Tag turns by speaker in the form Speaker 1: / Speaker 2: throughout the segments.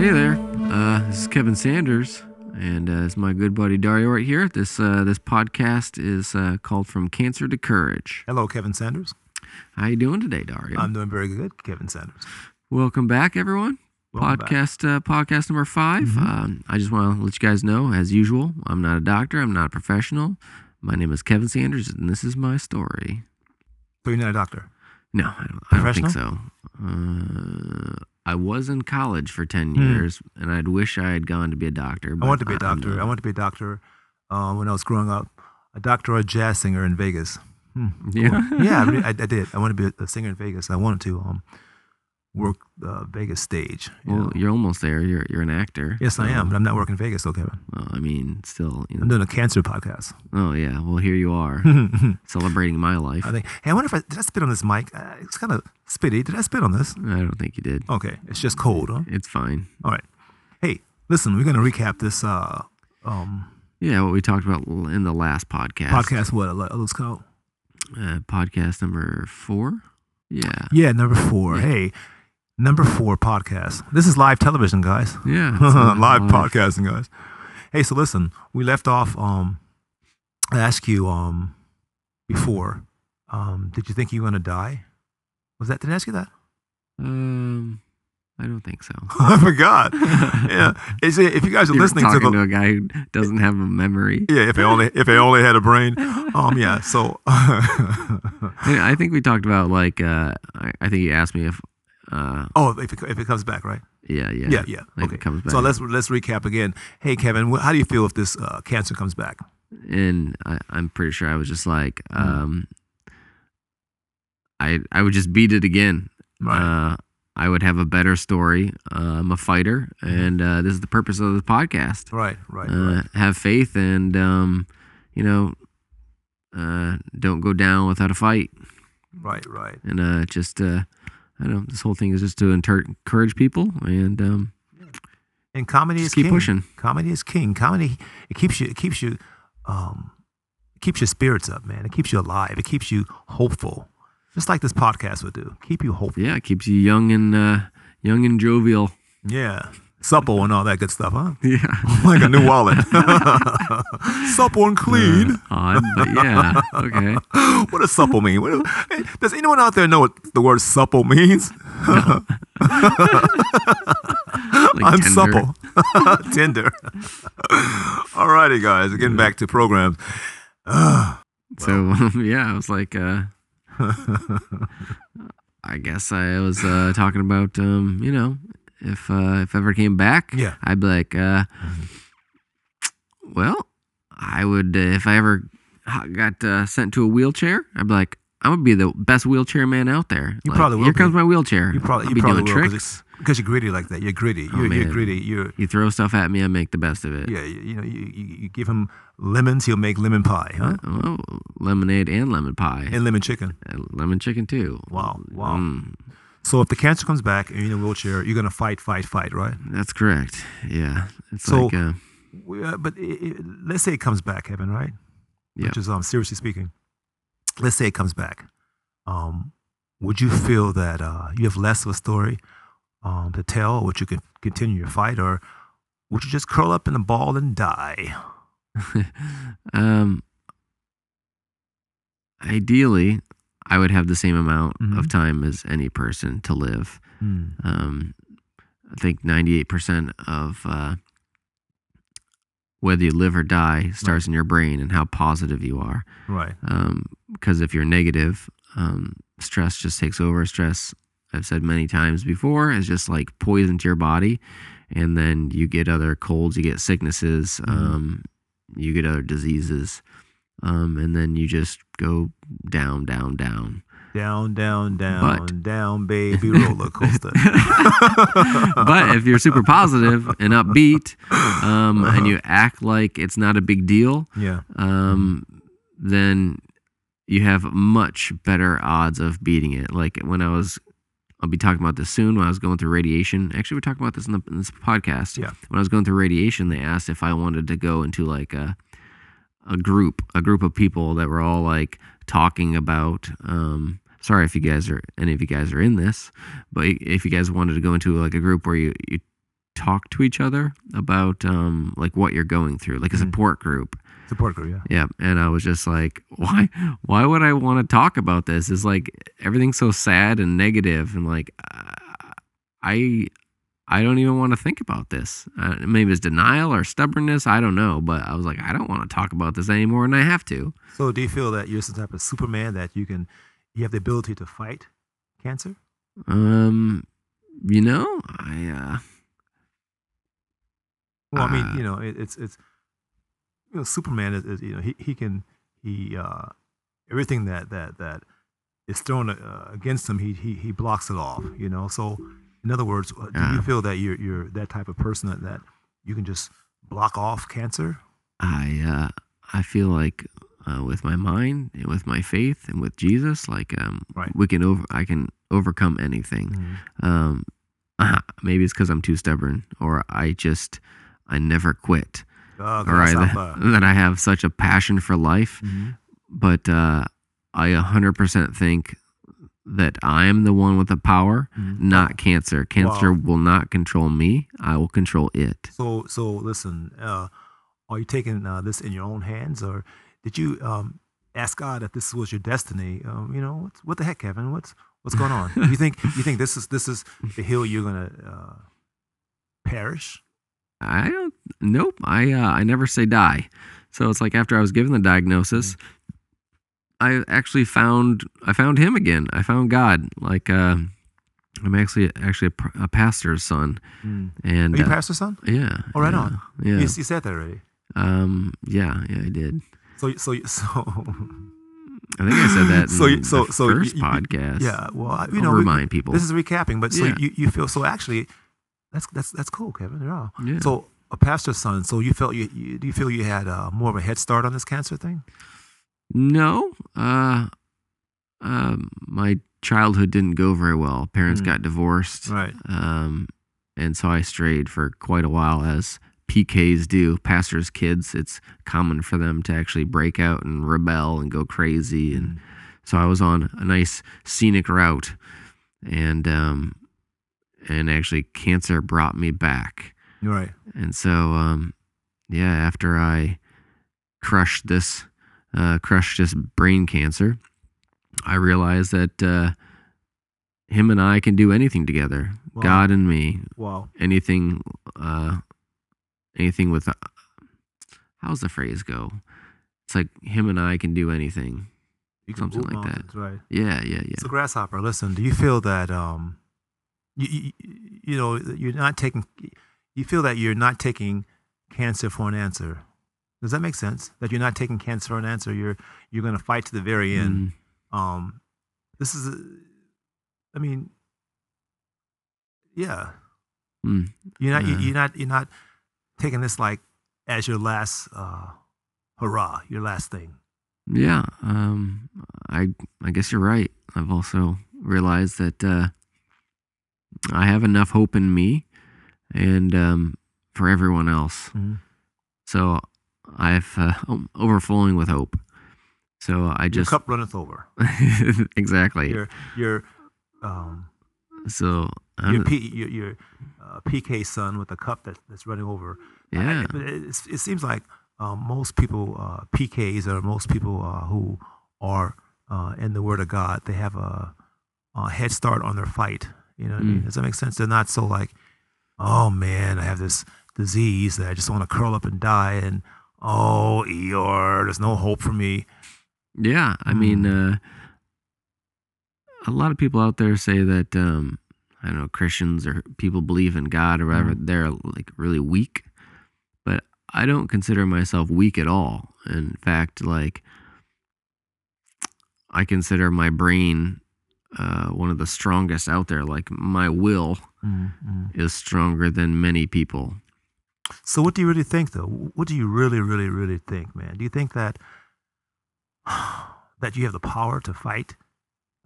Speaker 1: Hey there, uh, this is Kevin Sanders, and uh, it's my good buddy Dario right here. This uh, this podcast is uh, called From Cancer to Courage.
Speaker 2: Hello, Kevin Sanders.
Speaker 1: How you doing today, Dario?
Speaker 2: I'm doing very good, Kevin Sanders.
Speaker 1: Welcome back, everyone.
Speaker 2: Welcome back.
Speaker 1: podcast uh, podcast number 5
Speaker 2: Mhm.
Speaker 1: Um, I just want to let you guys know, as usual, I'm not a doctor. I'm not a professional. My name is Kevin Sanders, and this is my story.
Speaker 2: So you're not a doctor.
Speaker 1: No, I don't, I don't think so. Uh, I was in college for 10
Speaker 2: Hmm.
Speaker 1: years, and I'd wish I had gone to be a doctor.
Speaker 2: I wanted to be a doctor. I wanted to be a doctor uh, when I was growing up. A doctor or a jazz singer in Vegas. Hmm, cool.
Speaker 1: Yeah?
Speaker 2: yeah, I, I, I did. I wanted to be a, singer in Vegas. I wanted to um, work the Vegas stage. you
Speaker 1: Well,
Speaker 2: know.
Speaker 1: you're almost there. You're you're an actor.
Speaker 2: yes, I am, but I'm not working in Vegas, though, Kevin.
Speaker 1: Well, I mean, still. You
Speaker 2: I'm doing a cancer podcast.
Speaker 1: oh yeah. Well, here you are, celebrating my life.
Speaker 2: I think. Hey, I wonder if I did I spit on this mic. Uh, it's kind of spitty. Did I spit on this?
Speaker 1: I don't think you did.
Speaker 2: Okay, it's just cold, huh?
Speaker 1: It's fine.
Speaker 2: All right. Hey, listen, we're gonna recap this uh, um,
Speaker 1: Yeah, what we talked about in the last podcast.
Speaker 2: podcast. What? uh, Let's go.
Speaker 1: Uh, podcast number four. Yeah.
Speaker 2: Yeah, number four.
Speaker 1: Yeah.
Speaker 2: Hey, number four podcast. This is live television, guys.
Speaker 1: Yeah. uh,
Speaker 2: live podcasting, guys. Hey, so listen, we left off. Um, I asked you um before. Um, did you think you were gonna die? Was that? Did I ask you that?
Speaker 1: Um, I don't think so.
Speaker 2: I forgot. yeah. Is it, if you guys are
Speaker 1: You're
Speaker 2: listening to
Speaker 1: talking
Speaker 2: the
Speaker 1: to a guy who doesn't have a memory.
Speaker 2: yeah, if I only if I only had a brain. Um, yeah. So
Speaker 1: I think we talked about like uh, I, I think you asked me if uh,
Speaker 2: oh, if it, if it comes back, right?
Speaker 1: yeah, yeah,
Speaker 2: Yeah, yeah.
Speaker 1: like
Speaker 2: okay.
Speaker 1: it comes back.
Speaker 2: So let's let's recap again. Hey, Kevin, how do you feel if this uh, cancer comes back?
Speaker 1: and I, I'm pretty sure I was just like,
Speaker 2: Mm.
Speaker 1: um, I I would just beat it again.
Speaker 2: Right.
Speaker 1: Uh, I would have a better story. Uh, I'm a fighter, and uh, this is the purpose of the podcast.
Speaker 2: Right. Right.
Speaker 1: Uh,
Speaker 2: right.
Speaker 1: Have faith, and um, you know, uh, don't go down without a fight.
Speaker 2: Right. Right.
Speaker 1: And uh, just uh, I don't know. This whole thing is just to inter- encourage people, and um,
Speaker 2: And comedy
Speaker 1: just
Speaker 2: is
Speaker 1: keep
Speaker 2: king.
Speaker 1: pushing.
Speaker 2: Comedy is king. Comedy it keeps you it keeps you um it keeps your spirits up, man. It keeps you alive. It keeps you hopeful. Just like this podcast would do. Keep you hopeful.
Speaker 1: Yeah, it keeps you young and uh, young and jovial.
Speaker 2: Yeah. Supple and all that good stuff, huh?
Speaker 1: Yeah.
Speaker 2: like a new wallet. supple and clean.
Speaker 1: Uh, odd, but yeah. Okay.
Speaker 2: what does supple mean? What, hey, does anyone out there know what the word supple means?
Speaker 1: Like
Speaker 2: I'm
Speaker 1: tender.
Speaker 2: supple. Tender. Alrighty, guys. Getting back to programs.
Speaker 1: So yeah, I was like, uh, I guess I was uh, talking about, um, you know, if uh, if I ever came back,
Speaker 2: Yeah.
Speaker 1: I'd be like, uh, well, I would uh, if I ever got uh, sent to a wheelchair, I'd be like, I'm gonna be the best wheelchair man out there.
Speaker 2: You
Speaker 1: Like,
Speaker 2: probably will
Speaker 1: Here
Speaker 2: be.
Speaker 1: comes my wheelchair.
Speaker 2: You probably
Speaker 1: I'll
Speaker 2: you
Speaker 1: be
Speaker 2: probably
Speaker 1: doing
Speaker 2: will
Speaker 1: tricks.
Speaker 2: Because you're gritty like that. You're gritty.
Speaker 1: Oh,
Speaker 2: You're, you're gritty. You're
Speaker 1: You throw stuff at me, I make the best of it.
Speaker 2: yeah. You, you know you, you, you give him lemons, he'll make lemon pie, huh?
Speaker 1: Uh, well, lemonade and lemon pie.
Speaker 2: And lemon chicken.
Speaker 1: And lemon chicken too.
Speaker 2: Wow, wow.
Speaker 1: Mm,
Speaker 2: So if the cancer comes back and you're in a wheelchair, you're gonna fight, fight, fight, right?
Speaker 1: that's correct. Yeah. It's
Speaker 2: So-
Speaker 1: like uh,
Speaker 2: We, uh, but i i let's say it comes back, Kevin, right?
Speaker 1: Yeah.
Speaker 2: Which is um seriously speaking. Let's say it comes back. Um, would you feel that uh, you have less of a story um, to tell, would you could continue your fight, or would you just curl up in a ball and die?
Speaker 1: um, ideally, I would have the same amount
Speaker 2: Mhm.
Speaker 1: of time as any person to live.
Speaker 2: Hmm.
Speaker 1: Um, I think 98% of uh, whether you live or die starts in your brain and how positive you are.
Speaker 2: Right.
Speaker 1: Um because if you're negative, um, stress just takes over. Stress, I've said many times before, is just like poison to your body. And then you get other colds, you get sicknesses,
Speaker 2: Mhm.
Speaker 1: um, you get other diseases. Um, and then you just go down, down, down.
Speaker 2: Down, down, down,
Speaker 1: But-
Speaker 2: down, baby roller coaster.
Speaker 1: but if you're super positive and upbeat, um, and you act like it's not a big deal,
Speaker 2: yeah,
Speaker 1: um, then you have much better odds of beating it. Like when I was, I'll be talking about this soon. When I was going through radiation, actually, we're talking about this in, the, in this podcast.
Speaker 2: Yeah.
Speaker 1: When I was going through radiation, they asked if I wanted to go into like a a group, a group of people that were all like talking about. Um, sorry if you guys are any of you guys are in this, but if you guys wanted to go into like a group where you you talk to each other about um, like what you're going through, like a
Speaker 2: Mhm.
Speaker 1: support group.
Speaker 2: Support group, yeah.
Speaker 1: Yeah, and I was just like, why? Why would I want to talk about this? It's like everything's so sad and negative, and like uh, I, I don't even want to think about this. Uh, maybe it's denial or stubbornness. I don't know, but I was like, I don't want to talk about this anymore, and I have to.
Speaker 2: So do you feel that you're some type of Superman that you can, you have the ability to fight cancer?
Speaker 1: Um, you know, I uh,
Speaker 2: Well, I mean,
Speaker 1: Uh,
Speaker 2: you know, it, it's it's you know, Superman is, is you know he he can he uh everything that that that is thrown uh, against him he he he blocks it off. You know, so in other words, uh, do you feel that you're you're that type of person that, that you can just block off cancer?
Speaker 1: I uh, I feel like uh, with my mind and with my faith and with Jesus, like um,
Speaker 2: Right.
Speaker 1: we can over I can overcome anything.
Speaker 2: Mhm.
Speaker 1: Um, maybe it's because I'm too stubborn, or I just I never quit,
Speaker 2: Uh,
Speaker 1: or I,
Speaker 2: grasshopper.
Speaker 1: that I have such a passion for life.
Speaker 2: Mhm.
Speaker 1: But uh, I 100% think that I am the one with the power,
Speaker 2: Mhm.
Speaker 1: not cancer. Cancer
Speaker 2: Wow.
Speaker 1: will not control me. I will control it.
Speaker 2: So, so listen, uh, are you taking uh, this in your own hands, or did you um, ask God if this was your destiny? Um, you know, what's, what the heck, Kevin? What's what's going on? you think you think this is this is the hill you're gonna uh, perish?
Speaker 1: I don't. Nope. I uh, I never say die. So it's like after I was given the diagnosis, I actually found I found him again. I found God. Like uh, I'm actually actually a, a pastor's son,
Speaker 2: Mm.
Speaker 1: and
Speaker 2: Are you
Speaker 1: uh,
Speaker 2: pastor's son?
Speaker 1: yeah.
Speaker 2: Oh, right
Speaker 1: yeah,
Speaker 2: on.
Speaker 1: Yeah.
Speaker 2: You, you said that already.
Speaker 1: Um. Yeah. Yeah. I did.
Speaker 2: So, so, so,
Speaker 1: I think I said that.
Speaker 2: So
Speaker 1: in
Speaker 2: you- so-
Speaker 1: the
Speaker 2: so
Speaker 1: first
Speaker 2: you-
Speaker 1: podcast.
Speaker 2: yeah. Well, you know,
Speaker 1: remind people.
Speaker 2: this is recapping, but so
Speaker 1: Yeah.
Speaker 2: you, you feel so actually, that's that's that's cool, Kevin. Yeah.
Speaker 1: yeah.
Speaker 2: So a pastor's son. So you felt you, you do you feel you had uh, more of a head start on this cancer thing?
Speaker 1: No, uh, um, my childhood didn't go very well. Parents
Speaker 2: Mm.
Speaker 1: got divorced,
Speaker 2: Right.
Speaker 1: um, and so I strayed for quite a while, as PKs do. Pastors' kids, it's common for them to actually break out and rebel and go crazy, and
Speaker 2: Mm.
Speaker 1: so I was on a nice scenic route, and um, and actually cancer brought me back.
Speaker 2: Right.
Speaker 1: And so, um, yeah, after I crushed this, uh, crushed this brain cancer, I realized that uh, him and I can do anything together.
Speaker 2: Wow.
Speaker 1: God and me,
Speaker 2: Wow.
Speaker 1: anything, uh, anything with. Uh, how's the phrase go? It's like him and I can do anything.
Speaker 2: You
Speaker 1: Something like that.
Speaker 2: Right.
Speaker 1: Yeah, yeah, yeah.
Speaker 2: So grasshopper, listen. Do you feel that um, you, you you know you're not taking you feel that you're not taking cancer for an answer? Does that make sense? That you're not taking cancer for an answer. You're you're going to fight to the very end.
Speaker 1: Mm,
Speaker 2: Um, this is, a, I mean, yeah.
Speaker 1: mm.
Speaker 2: You're not you-
Speaker 1: Uh.
Speaker 2: you're not you're not taking this like as your last uh, hurrah, your last thing.
Speaker 1: Yeah, um, I I guess you're right. I've also realized that uh, I have enough hope in me, and um, for everyone else. So I've uh, I'm overflowing with hope. So I
Speaker 2: Your
Speaker 1: just
Speaker 2: cup runneth over.
Speaker 1: exactly.
Speaker 2: Your your um
Speaker 1: So
Speaker 2: your P, your, your uh, PK son with a cup that, that's running over.
Speaker 1: Yeah,
Speaker 2: but it, it seems like um, most people uh, PKs or most people uh, who are uh, in the Word of God, they have a, a head start on their fight. You know what I mean?
Speaker 1: Mm.
Speaker 2: Does that make sense? They're not so like, oh man, I have this disease that I just want to curl up and die, and oh Eeyore, there's no hope for me.
Speaker 1: yeah. I mean, uh, a lot of people out there say that um, I don't know Christians or people believe in God or whatever. They're like really weak, but I don't consider myself weak at all. In fact, like I consider my brain uh, one of the strongest out there. Like my will is stronger than many people.
Speaker 2: So, what do you really think, though? What do you really, really, really think, man? Do you think that that you have the power to fight,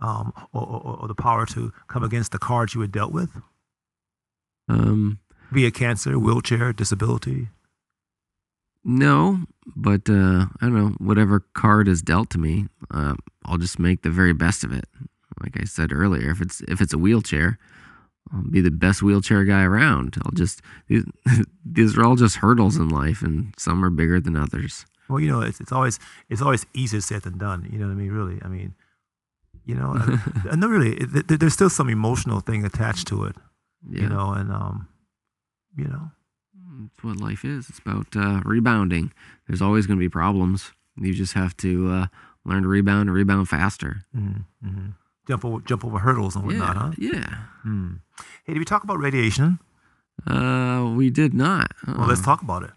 Speaker 2: um, or, or, or the power to come against the cards you were dealt with,
Speaker 1: Um,
Speaker 2: via cancer, wheelchair, disability?
Speaker 1: No, but uh, I don't know. Whatever card is dealt to me, uh, I'll just make the very best of it. Like I said earlier, if it's if it's a wheelchair, I'll be the best wheelchair guy around. I'll just these, these are all just hurdles in life, and some are bigger than others.
Speaker 2: Well, you know, it's, it's always it's always easier said than done. You know what I mean? Really, I mean, you know, and, know really, it, there, there's still some emotional thing attached to it.
Speaker 1: Yeah,
Speaker 2: You know, and um, you know,
Speaker 1: it's what life is. It's about uh, rebounding. There's always going to be problems. You just have to uh, learn to rebound and rebound faster.
Speaker 2: mm-hmm, mm-hmm. Jump over jump over hurdles and whatnot,
Speaker 1: yeah,
Speaker 2: huh?
Speaker 1: yeah.
Speaker 2: Hmm. Hey, did we talk about radiation?
Speaker 1: Uh, we did not.
Speaker 2: Well, let's
Speaker 1: Uh-uh.
Speaker 2: talk about it.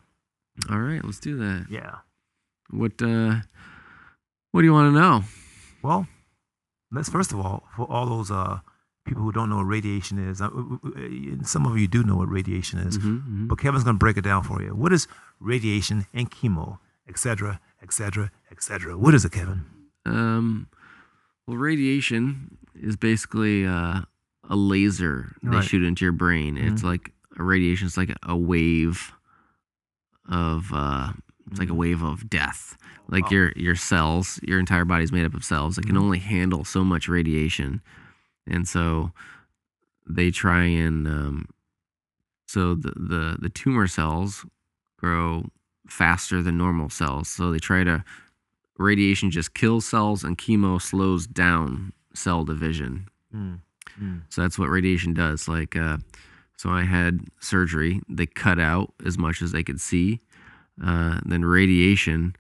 Speaker 1: All right, let's do that.
Speaker 2: Yeah.
Speaker 1: What uh, what do you want to know?
Speaker 2: Well, let's first of all, for all those uh people who don't know what radiation is, uh, uh, some of you do know what radiation is,
Speaker 1: Mhm, mhm.
Speaker 2: but Kevin's going to break it down for you. What is radiation and chemo, et cetera, et cetera, et cetera? What is it, Kevin?
Speaker 1: Um, well, radiation is basically uh, a laser they shoot into your brain. It's
Speaker 2: Mhm.
Speaker 1: like a radiation. It's like a wave of uh, it's like a wave of death. Like
Speaker 2: Wow.
Speaker 1: your your cells, your entire body's made up of cells. It can
Speaker 2: Mhm.
Speaker 1: only handle so much radiation, and so they try and um, so the, the the tumor cells grow faster than normal cells. So they try to radiation just kills cells and chemo slows down cell division.
Speaker 2: Mm. Mm.
Speaker 1: So that's what radiation does. Like, uh, so I had surgery. They cut out as much as they could see. Uh, then radiation,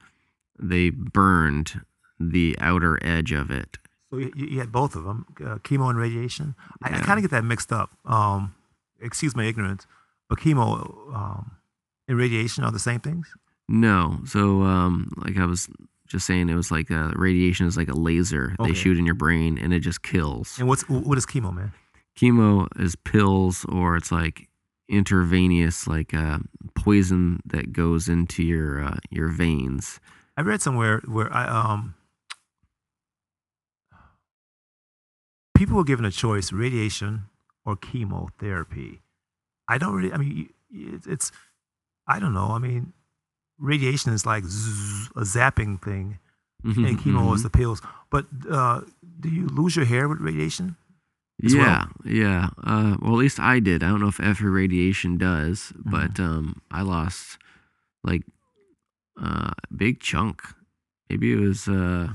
Speaker 1: they burned the outer edge of it.
Speaker 2: So you, you had both of them, uh, chemo and radiation. I, I kind of get that mixed up. Um, excuse my ignorance, but chemo um, and radiation are the same things.
Speaker 1: No, so um, like I was just saying, it was like uh, radiation is like a laser
Speaker 2: Okay.
Speaker 1: they shoot in your brain and it just kills.
Speaker 2: And what's what is chemo, man?
Speaker 1: chemo is pills or it's like intravenous like uh, poison that goes into your uh, your veins
Speaker 2: I read somewhere where I um people were given a choice: radiation or chemotherapy. I don't really. I mean, it's, it's I don't know. I mean, radiation is like zzz, a zapping thing, and chemo is the pills. But uh, do you lose your hair with radiation? as well.
Speaker 1: yeah yeah uh, well at least i did i don't know if every radiation does
Speaker 2: Mm-hmm.
Speaker 1: but um i lost like uh, a big chunk maybe it was uh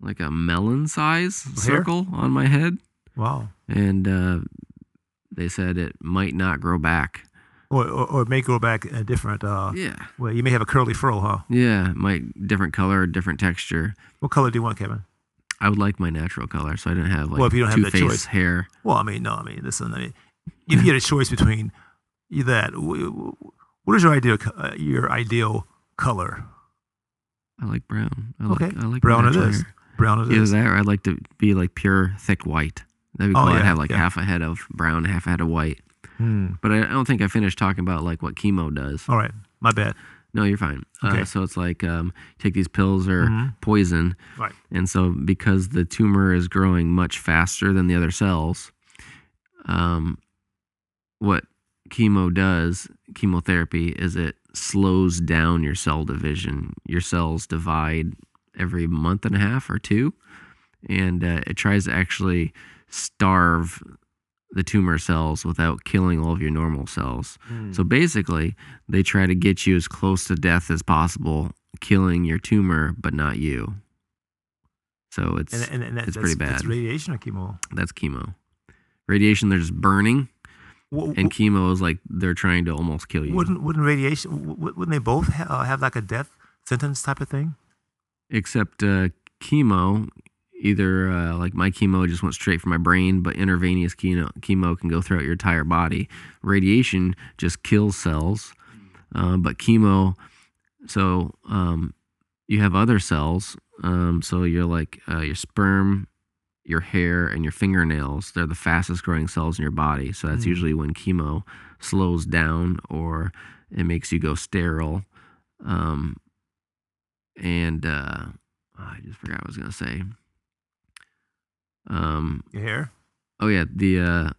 Speaker 1: like a melon size
Speaker 2: Hair?
Speaker 1: circle on my head
Speaker 2: Wow.
Speaker 1: and uh they said it might not grow back
Speaker 2: Or, or, or it may go back a different. Uh,
Speaker 1: yeah
Speaker 2: well, you may have a curly fro, huh?
Speaker 1: Yeah, might different color, different texture.
Speaker 2: What color do you want, Kevin?
Speaker 1: I would like my natural color, so I didn't have like
Speaker 2: Well, if you don't have that choice.
Speaker 1: hair.
Speaker 2: Well, I mean, no, I mean, listen. I mean, if you had a choice between that, wh- wh- what is your ideal uh, your ideal color?
Speaker 1: I like brown. I
Speaker 2: Okay,
Speaker 1: like, I like
Speaker 2: brown it is.
Speaker 1: hair.
Speaker 2: Brown it
Speaker 1: Either
Speaker 2: is.
Speaker 1: that, or I'd like to be like pure, thick white. That'd be
Speaker 2: Oh,
Speaker 1: cool. I'd have like
Speaker 2: yeah.
Speaker 1: half a head of brown, half a head of white.
Speaker 2: Hmm.
Speaker 1: But I I don't think I finished talking about like what chemo does.
Speaker 2: All right, my bad.
Speaker 1: No, you're fine.
Speaker 2: Okay.
Speaker 1: Uh, so it's like um, take these pills or
Speaker 2: Mhm.
Speaker 1: poison,
Speaker 2: Right.
Speaker 1: and so because the tumor is growing much faster than the other cells, um, what chemo does, chemotherapy, is it slows down your cell division. Your cells divide every month and a half or two, and uh, it tries to actually starve the tumor cells without killing all of your normal cells.
Speaker 2: Hmm.
Speaker 1: So basically, they try to get you as close to death as possible, killing your tumor, but not you. So it's
Speaker 2: and, and, and that,
Speaker 1: it's
Speaker 2: that's,
Speaker 1: pretty
Speaker 2: That's radiation or chemo?
Speaker 1: that's chemo. Radiation, they're just burning, and chemo is like they're trying to almost kill you.
Speaker 2: wouldn't wouldn't radiation? Wouldn't they both ha- uh, have like a death sentence type of thing?
Speaker 1: Except uh, chemo, either uh, like my chemo just went straight from my brain, but intravenous chemo, chemo can go throughout your entire body. Radiation just kills cells, um, but chemo, so um, you have other cells. Um, so you're like uh, your sperm, your hair, and your fingernails. They're the fastest growing cells in your body. So that's
Speaker 2: Mm.
Speaker 1: usually when chemo slows down or it makes you go sterile. Um, and uh, I just forgot what I was gonna say. Um,
Speaker 2: Your hair?
Speaker 1: oh yeah, the uh,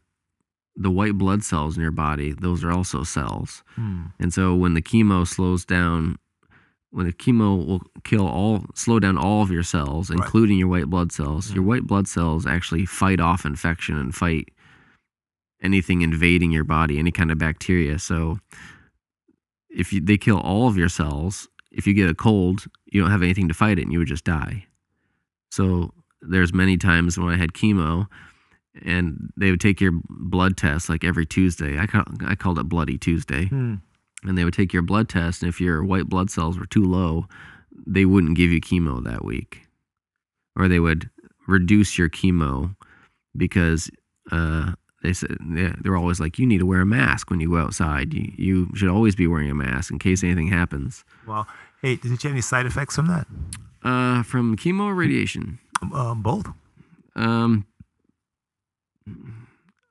Speaker 1: the white blood cells in your body; those are also cells.
Speaker 2: Hmm.
Speaker 1: And so when the chemo slows down, when the chemo will kill all, slow down all of your cells,
Speaker 2: Right.
Speaker 1: including your white blood cells, your
Speaker 2: Mhm.
Speaker 1: white blood cells actually fight off infection and fight anything invading your body, any kind of bacteria. So if you, they kill all of your cells, if you get a cold, you don't have anything to fight it, and you would just die. So there's many times when I had chemo, and they would take your blood test like every Tuesday. I call, I called it Bloody Tuesday,
Speaker 2: Hmm.
Speaker 1: and they would take your blood test, and if your white blood cells were too low, they wouldn't give you chemo that week, or they would reduce your chemo because uh, they said yeah, they're always like, you need to wear a mask when you go outside. You you should always be wearing a mask in case anything happens.
Speaker 2: Well, hey, did you have any side effects from that?
Speaker 1: Uh, from chemo or radiation.
Speaker 2: Um, both.
Speaker 1: Um,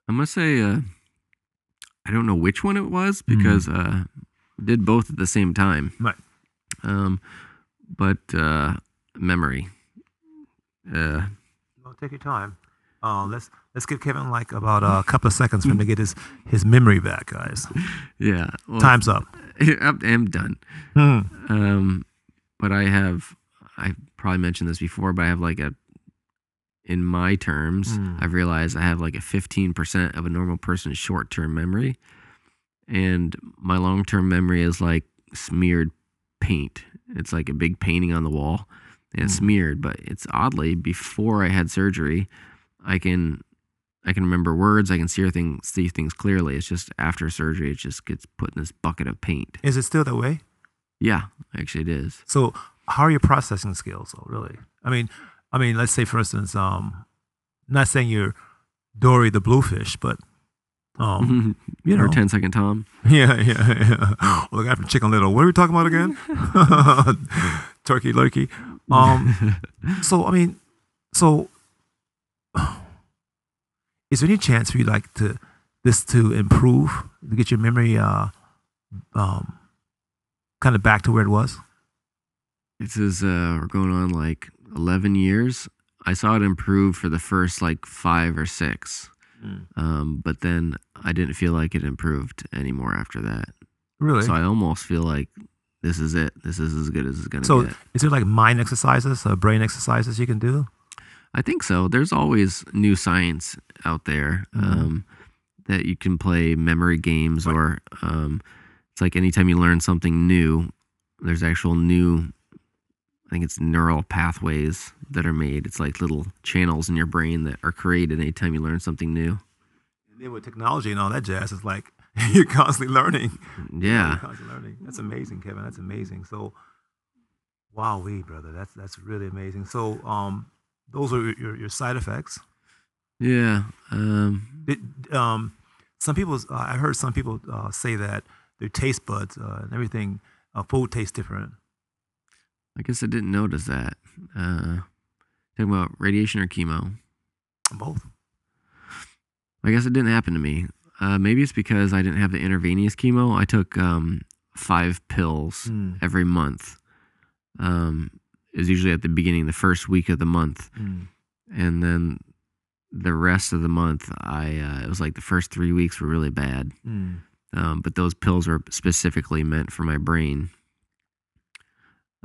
Speaker 1: I must say, uh, I don't know which one it was because uh, did both at the same time.
Speaker 2: Right.
Speaker 1: Um, but uh, memory. Uh,
Speaker 2: Well, take your time. Uh, let's let's give Kevin like about a couple of seconds for him to get his his memory back, guys.
Speaker 1: yeah. Well,
Speaker 2: Time's up.
Speaker 1: I'm, I'm done.
Speaker 2: Hmm.
Speaker 1: Um, but I have, I probably mentioned this before, but I have like a, in my terms,
Speaker 2: Mm.
Speaker 1: I've realized I have like a 15% of a normal person's short term memory. And my long term memory is like smeared paint. It's like a big painting on the wall and it's
Speaker 2: Mm.
Speaker 1: smeared, but it's oddly before I had surgery, I can. I can remember words. I can see things, see things clearly. It's just after surgery, it just gets put in this bucket of paint.
Speaker 2: Is it still that way?
Speaker 1: Yeah, actually, it is.
Speaker 2: So, how are your processing skills? Though, really? I mean, I mean, let's say for instance, um, not saying you're Dory the bluefish, but um, you know,
Speaker 1: or 10 second Tom.
Speaker 2: yeah, yeah, yeah. Guy from Chicken Little. What are we talking about again? Turkey lurkey. Um, so I mean, so is there any chance for you like to this to improve to get your memory uh um kind of back to where it was?
Speaker 1: This is uh, we're going on like 11 years. I saw it improve for the first like five or six, um, but then I didn't feel like it improved anymore after that.
Speaker 2: Really?
Speaker 1: So I almost feel like this is it. This is as good as it's gonna
Speaker 2: So
Speaker 1: get.
Speaker 2: is there like mind exercises, uh, brain exercises you can do?
Speaker 1: I think so. There's always new science out there
Speaker 2: Mhm.
Speaker 1: um, that you can play memory games,
Speaker 2: Right.
Speaker 1: or um, it's like anytime you learn something new, there's actual new. I think it's neural pathways that are made. It's like little channels in your brain that are created anytime you learn something new.
Speaker 2: And then with technology and all that jazz, it's like you're constantly learning.
Speaker 1: Yeah.
Speaker 2: You're constantly learning. That's amazing, Kevin. That's amazing. So, wow, we brother, that's that's really amazing. So, um, those are your your side effects.
Speaker 1: Yeah. Um,
Speaker 2: Did, um, some people, uh, I heard some people uh, say that their taste buds uh, and everything, uh, food tastes different.
Speaker 1: I guess I didn't notice that. Uh, talking about radiation or chemo.
Speaker 2: Both.
Speaker 1: I guess it didn't happen to me. Uh, maybe it's because I didn't have the intravenous chemo. I took um, five pills
Speaker 2: Mm.
Speaker 1: every month. Um, it was usually at the beginning, the first week of the month,
Speaker 2: Mm.
Speaker 1: and then the rest of the month, I uh, it was like the first three weeks were really bad.
Speaker 2: Mm.
Speaker 1: Um, but those pills were specifically meant for my brain.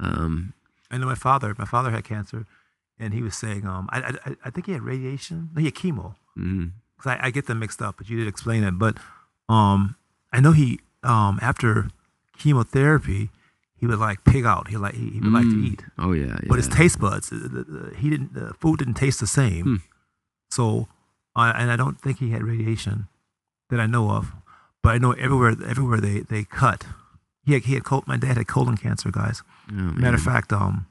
Speaker 1: Um,
Speaker 2: I know my father. My father had cancer, and he was saying, um, I, I, I think he had radiation. No, he had chemo.
Speaker 1: mhm.
Speaker 2: 'Cause I, I get them mixed up, but you did explain it. But um, I know he um, after chemotherapy, he would like pig out. He like he, he would like to
Speaker 1: Mm.
Speaker 2: eat,
Speaker 1: Oh yeah,
Speaker 2: but his taste buds, the, the, he didn't. The food didn't taste the same.
Speaker 1: Hmm.
Speaker 2: So, uh, and I don't think he had radiation that I know of. But I know everywhere, everywhere they they cut. He had, he had col- my dad had colon cancer, guys.
Speaker 1: Oh,
Speaker 2: Matter of fact, um,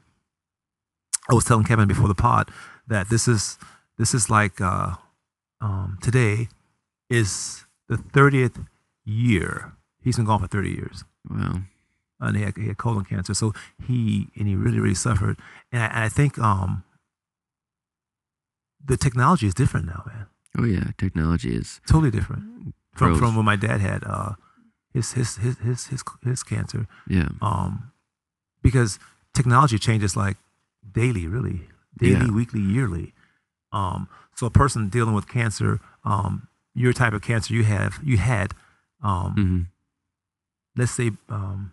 Speaker 2: I was telling Kevin before the pod that this is this is like uh, um, today is the thirtieth year. He's been gone for thirty years,
Speaker 1: Wow.
Speaker 2: and he had, he had colon cancer. So he and he really really suffered. And I, and I think um, the technology is different now, man.
Speaker 1: Oh yeah, technology is
Speaker 2: Totally different from from when my dad had uh, his, his his his his his cancer.
Speaker 1: yeah.
Speaker 2: um, because technology changes like daily, really, daily,
Speaker 1: Yeah.
Speaker 2: weekly, yearly. Um, so a person dealing with cancer, um, your type of cancer you have, you had, um,
Speaker 1: hmm
Speaker 2: let's say, um,